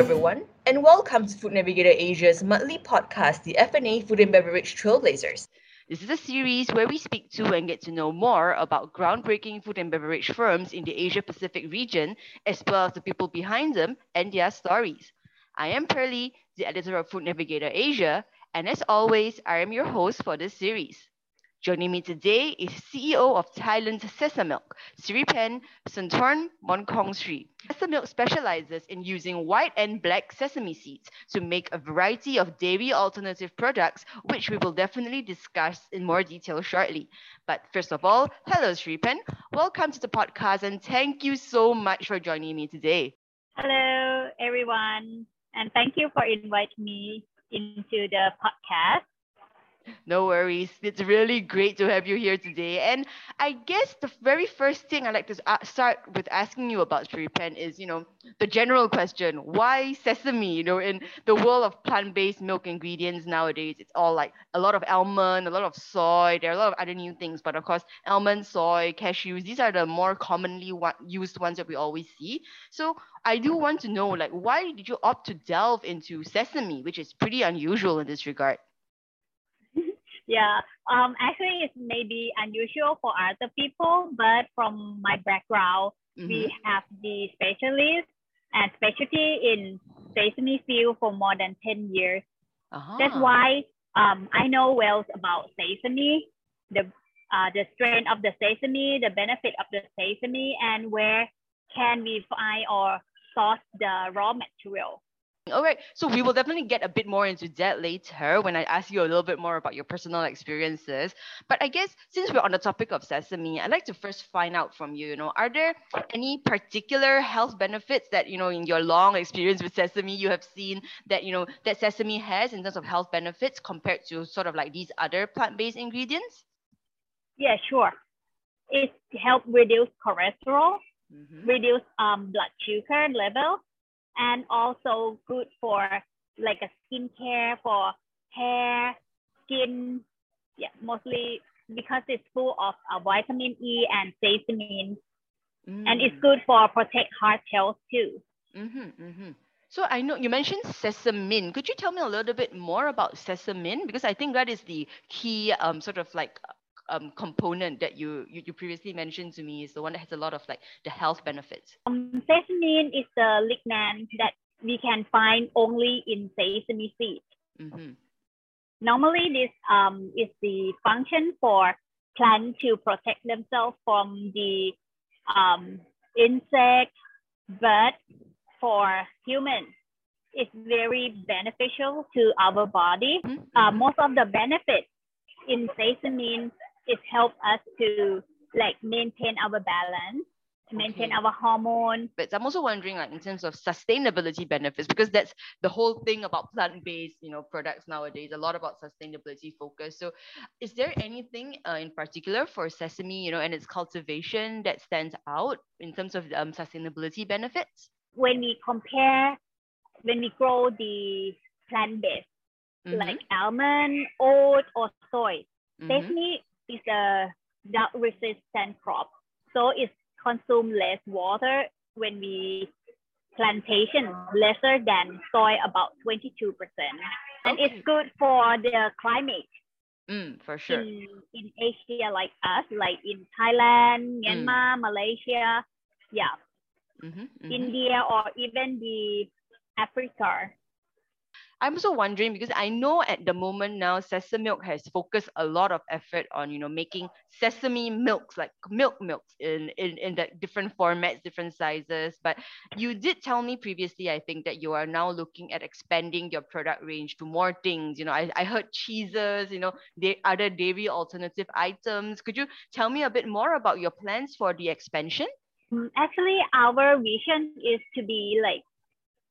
everyone, and welcome to Food Navigator Asia's monthly podcast, the FNA Food and Beverage Trailblazers. This is a series where we speak to and get to know more about groundbreaking food and beverage firms in the Asia Pacific region, as well as the people behind them and their stories. I am Pearly, the editor of Food Navigator Asia, and as always, I am your host for this series. Joining me today is CEO of Thailand's Sesamilk, Sripen Suntorn Monkong Sri. Sesamilk specializes in using white and black sesame seeds to make a variety of dairy alternative products, which we will definitely discuss in more detail shortly. But first of all, hello Sripen. Welcome to the podcast and thank you so much for joining me today. Hello everyone, and thank you for inviting me into the podcast. No worries. It's really great to have you here today. And I guess the very first thing I'd like to start with asking you about Sripen is, you know, the general question, why sesame? You know, in the world of plant-based milk ingredients nowadays, it's all like a lot of almond, a lot of soy, there are a lot of other new things, but of course, almond, soy, cashews, these are the more commonly used ones that we always see. So I do want to know, like, why did you opt to delve into sesame, which is pretty unusual in this regard? Yeah um actually it's maybe unusual for other people but from my background mm-hmm. we have the specialist and specialty in sesame field for more than 10 years uh-huh. that's why um, i know well about sesame the uh, the strength of the sesame the benefit of the sesame and where can we find or source the raw material all right. So we will definitely get a bit more into that later when I ask you a little bit more about your personal experiences. But I guess since we're on the topic of sesame, I'd like to first find out from you, you know, are there any particular health benefits that, you know, in your long experience with sesame you have seen that, you know, that sesame has in terms of health benefits compared to sort of like these other plant-based ingredients? Yeah, sure. It helps reduce cholesterol, mm-hmm. reduce um, blood sugar level, and also good for like a skincare for hair, skin, yeah, mostly because it's full of uh, vitamin E and sesamin, mm. and it's good for protect heart health too. Mm-hmm, mm-hmm. So I know you mentioned sesamin. Could you tell me a little bit more about sesamin? Because I think that is the key um, sort of like um, component that you, you, you previously mentioned to me is the one that has a lot of like the health benefits? Um, sesamin is the lignan that we can find only in sesame seeds. Mm-hmm. Normally, this um, is the function for plants to protect themselves from the um, insect, but for humans, it's very beneficial to our body. Mm-hmm. Uh, most of the benefits in sesamin it helps us to like maintain our balance maintain okay. our hormone. But I'm also wondering, like, in terms of sustainability benefits, because that's the whole thing about plant-based, you know, products nowadays. A lot about sustainability focus. So, is there anything uh, in particular for sesame, you know, and its cultivation that stands out in terms of um, sustainability benefits? When we compare, when we grow the plant-based, mm-hmm. like almond, oat, or soy, mm-hmm. sesame is a drought resistant crop. So it consumes less water when we plantation lesser than soy about 22%. And okay. it's good for the climate. Mm, for sure. In, in Asia like us, like in Thailand, Myanmar, mm. Malaysia, yeah. Mm-hmm, mm-hmm. India or even the Africa. I'm also wondering because I know at the moment now Sesamilk has focused a lot of effort on you know making sesame milks like milk milks in in in that different formats, different sizes. But you did tell me previously, I think that you are now looking at expanding your product range to more things. You know, I, I heard cheeses, you know, the other dairy alternative items. Could you tell me a bit more about your plans for the expansion? Mm, actually, our vision is to be like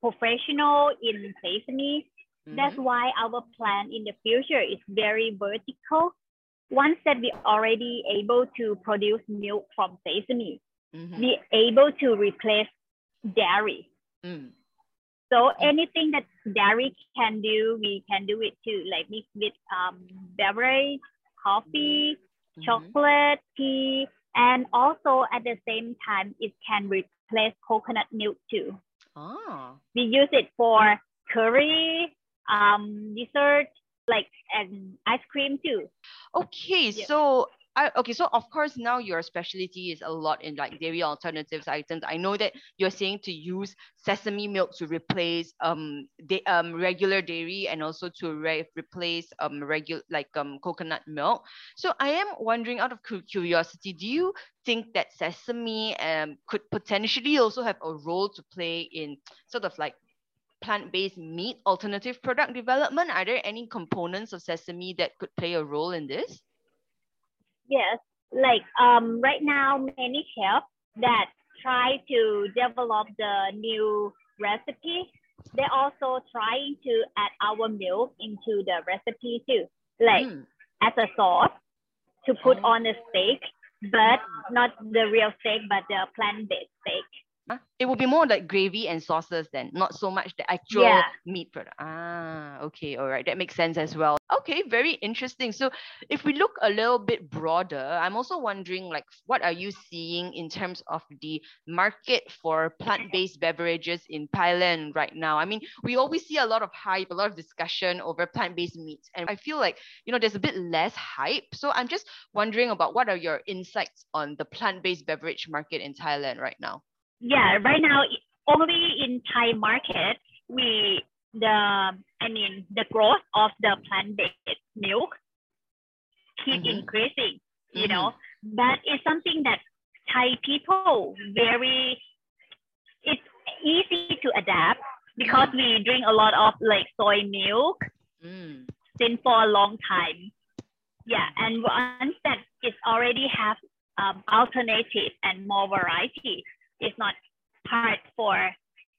professional in sesame. Mm-hmm. That's why our plan in the future is very vertical. Once that we already able to produce milk from sesame, mm-hmm. we able to replace dairy. Mm. So anything that dairy can do, we can do it too, like mix with um, beverage, coffee, mm-hmm. chocolate, tea, and also at the same time, it can replace coconut milk too. We we use it for curry, um, dessert, like and ice cream too. Okay, yeah. so I, okay, so of course now your specialty is a lot in like dairy alternatives items. I know that you're saying to use sesame milk to replace um the um regular dairy and also to re- replace um regular like um coconut milk. So I am wondering out of curiosity, do you think that sesame um could potentially also have a role to play in sort of like plant-based meat alternative product development? Are there any components of sesame that could play a role in this? Yes, like um, right now, many chefs that try to develop the new recipe, they're also trying to add our milk into the recipe too, like mm. as a sauce to put oh. on the steak, but not the real steak, but the plant-based steak. It will be more like gravy and sauces then, not so much the actual yeah. meat product. Ah, okay, all right, that makes sense as well. Okay, very interesting. So if we look a little bit broader, I'm also wondering like what are you seeing in terms of the market for plant-based beverages in Thailand right now? I mean, we always see a lot of hype, a lot of discussion over plant-based meats, and I feel like you know there's a bit less hype. So I'm just wondering about what are your insights on the plant-based beverage market in Thailand right now? Yeah, right now only in Thai market we the I mean the growth of the plant-based milk keep mm-hmm. increasing, you mm-hmm. know. But it's something that Thai people very it's easy to adapt because mm. we drink a lot of like soy milk mm. since for a long time. Yeah, and once that it's already have um, alternative and more variety, it's not hard for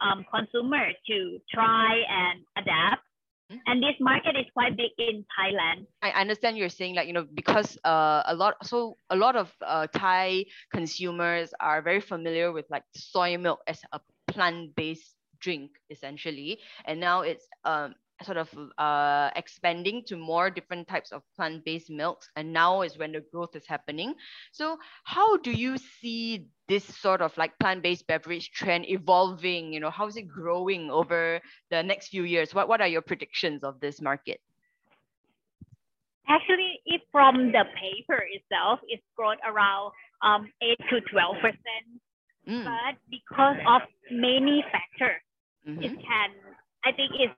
um, consumer to try and adapt. Mm-hmm. And this market is quite big in Thailand. I understand you're saying like you know because uh, a lot so a lot of uh, Thai consumers are very familiar with like soy milk as a plant-based drink essentially, and now it's um sort of uh, expanding to more different types of plant-based milks and now is when the growth is happening. So how do you see this sort of like plant-based beverage trend evolving? You know how is it growing over the next few years? What, what are your predictions of this market? Actually if from the paper itself it's grown around um, 8 to 12 percent. Mm. but because of many factors mm-hmm. it can i think it's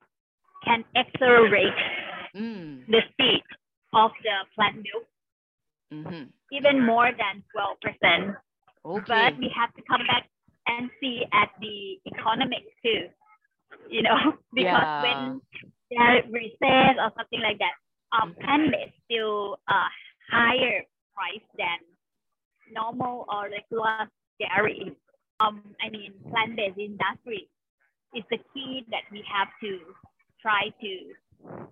can accelerate mm. the speed of the plant milk mm-hmm. even more than 12%. Okay. But we have to come back and see at the economics too, you know, because yeah. when there recess or something like that, um, mm-hmm. plant-based still a higher price than normal or regular dairy. Um, I mean, plant-based industry is the key that we have to try to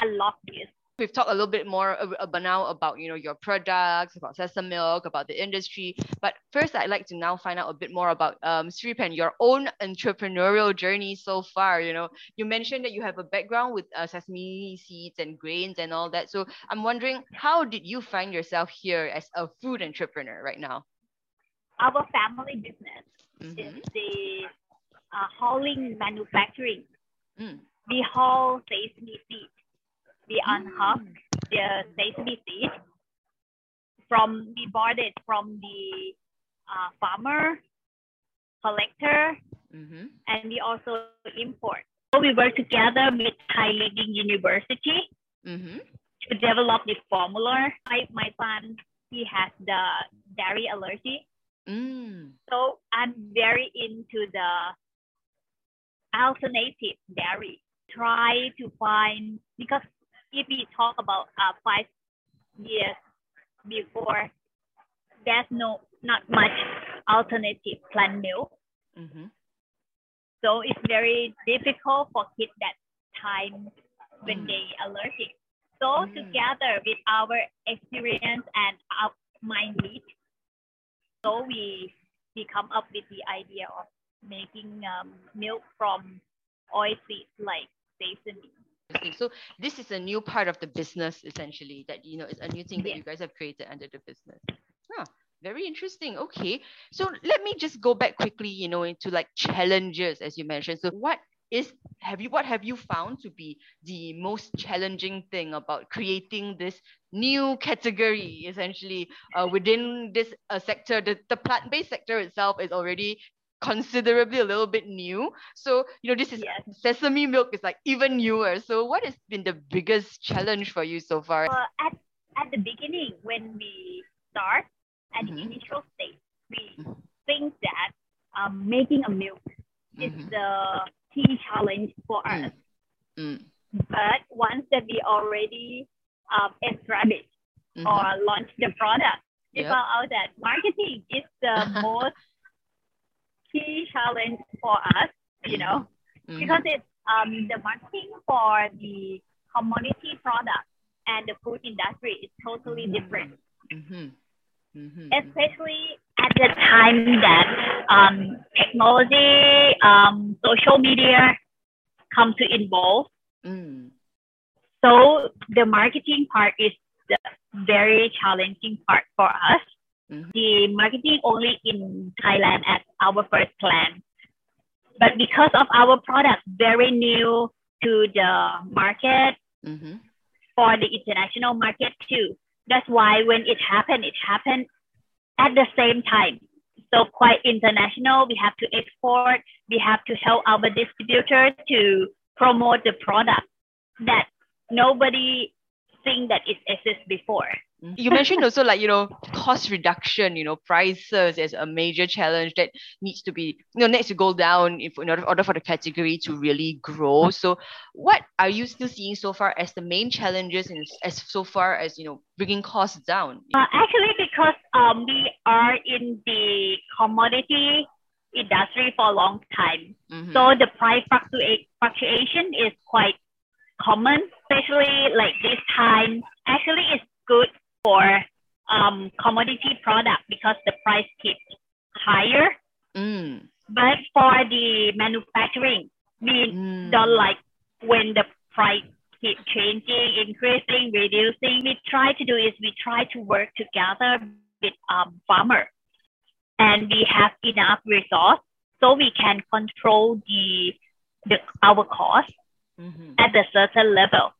unlock this. We've talked a little bit more about now about you know your products, about Sesamilk, about the industry. But first, I'd like to now find out a bit more about um, Sripan, your own entrepreneurial journey so far. You know, you mentioned that you have a background with uh, sesame seeds and grains and all that. So I'm wondering, how did you find yourself here as a food entrepreneur right now? Our family business mm-hmm. is the uh, hulling manufacturing. Mm we hull sesame seeds. We unhusk the sesame seeds from we bought it from the uh, farmer, collector, mm-hmm. and we also import. So we work together with Thai Leading University mm-hmm. to develop the formula. My, my son, he has the dairy allergy. Mm. So I'm very into the alternative dairy try to find because if we talk about uh, five years before, there's no not much alternative plant milk. Mm-hmm. So it's very difficult for kids that time when mm. they allergic. So mm. together with our experience and our mind need, so we we come up with the idea of making um, milk from oil seeds like so this is a new part of the business essentially that you know it's a new thing that you guys have created under the business. Huh. Very interesting. Okay. So let me just go back quickly, you know, into like challenges, as you mentioned. So what is have you what have you found to be the most challenging thing about creating this new category essentially uh, within this uh, sector the, the plant-based sector itself is already considerably a little bit new so you know this is yes. sesame milk is like even newer so what has been the biggest challenge for you so far uh, at, at the beginning when we start at mm-hmm. the initial stage, we mm-hmm. think that um, making a milk mm-hmm. is the key challenge for mm. us. Mm. But once that we already um, established mm-hmm. or launched the product, we yep. found out that marketing is the most key challenge for us, you know, mm-hmm. because it's um, the marketing for the commodity product and the food industry is totally mm-hmm. different. Mm-hmm mm-hmm. especially at the time that um, technology, um, social media come to involve. Mm. So the marketing part is the very challenging part for us. Mm-hmm. The marketing only in Thailand as our first plan. But because of our product very new to the market, mm-hmm. for the international market too, that's why when it happened, it happened at the same time. So quite international. We have to export. We have to help our distributors to promote the product that nobody think that it exists before. You mentioned also like, you know, cost reduction, you know, prices as a major challenge that needs to be, you know, needs to go down if, in order, order for the category to really grow. So what are you still seeing so far as the main challenges and as so far as, you know, bringing costs down? Uh, actually, because um, we are in the commodity industry for a long time. Mm-hmm. So the price fluctua- fluctuation is quite common, especially like this time. Actually, it's good for um, commodity product because the price keeps higher. Mm. But for the manufacturing, we mm. don't like when the price keep changing, increasing, reducing. We try to do is we try to work together with um, farmer, and we have enough resource so we can control the, the our cost mm-hmm. at a certain level.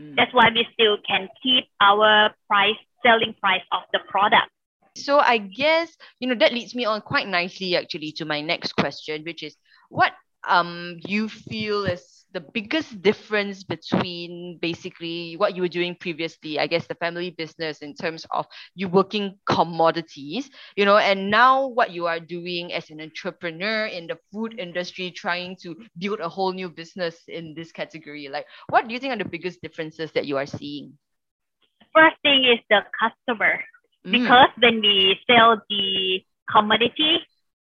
Mm. That's why we still can keep our price, selling price of the product. So I guess, you know, that leads me on quite nicely actually to my next question, which is what um you feel is the biggest difference between basically what you were doing previously, I guess the family business in terms of you working commodities, you know, and now what you are doing as an entrepreneur in the food industry, trying to build a whole new business in this category? Like, what do you think are the biggest differences that you are seeing? First thing is the customer, mm. because when we sell the commodity,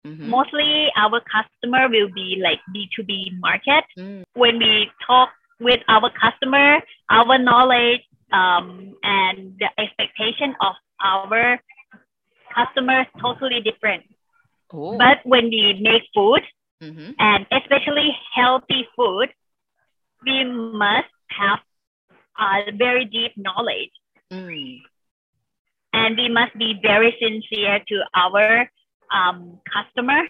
Mm-hmm. Mostly our customer will be like B2B market. Mm. When we talk with our customer, our knowledge um, and the expectation of our customers totally different. Oh. But when we make food, mm-hmm. and especially healthy food, we must have a very deep knowledge. Mm. And we must be very sincere to our um, customer,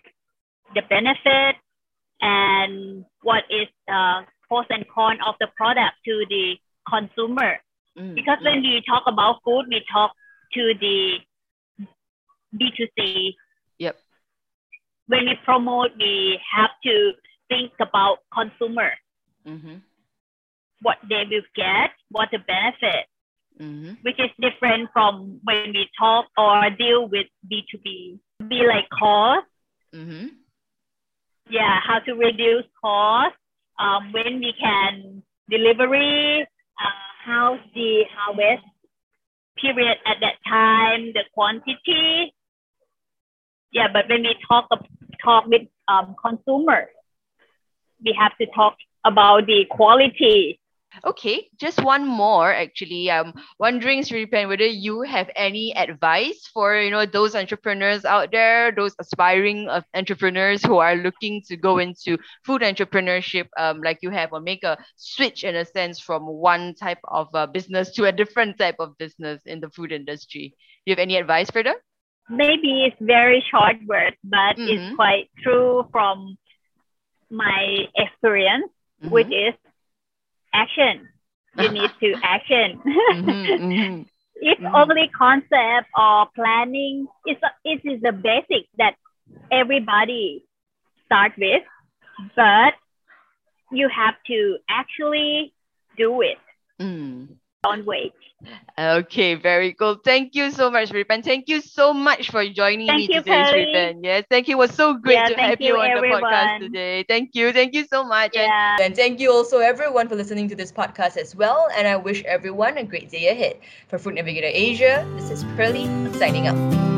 the benefit, and what is the pros and cons of the product to the consumer. Mm, because when we talk about food, we talk to the B2C. Yep. When we promote, we have to think about consumer. Mm-hmm. What they will get, what the benefit, mm-hmm. which is different from when we talk or deal with B2B be like cost. Mm-hmm. Yeah, how to reduce cost. Um, when we can delivery, uh, how's the harvest period at that time, the quantity. Yeah, but when we talk talk with um, consumers, we have to talk about the quality Okay, just one more actually. I'm wondering, Sripan, whether you have any advice for you know those entrepreneurs out there, those aspiring uh, entrepreneurs who are looking to go into food entrepreneurship, um, like you have, or make a switch in a sense from one type of uh, business to a different type of business in the food industry. Do you have any advice for them? maybe it's very short words, but mm-hmm. it's quite true from my experience, mm-hmm. which is action. You need to action. mm-hmm, mm-hmm. It's mm-hmm. only concept or planning. It's it is the basic that everybody start with, but you have to actually do it. Mm. Don't wait. Okay, very cool. Thank you so much, Ripan. Thank you so much for joining thank me you, today, Ripan. Yes, thank you. It was so great yeah, to have you, you on everyone. the podcast today. Thank you. Thank you so much. Yeah. And thank you also everyone for listening to this podcast as well. And I wish everyone a great day ahead. For Food Navigator Asia, this is Pearly signing out.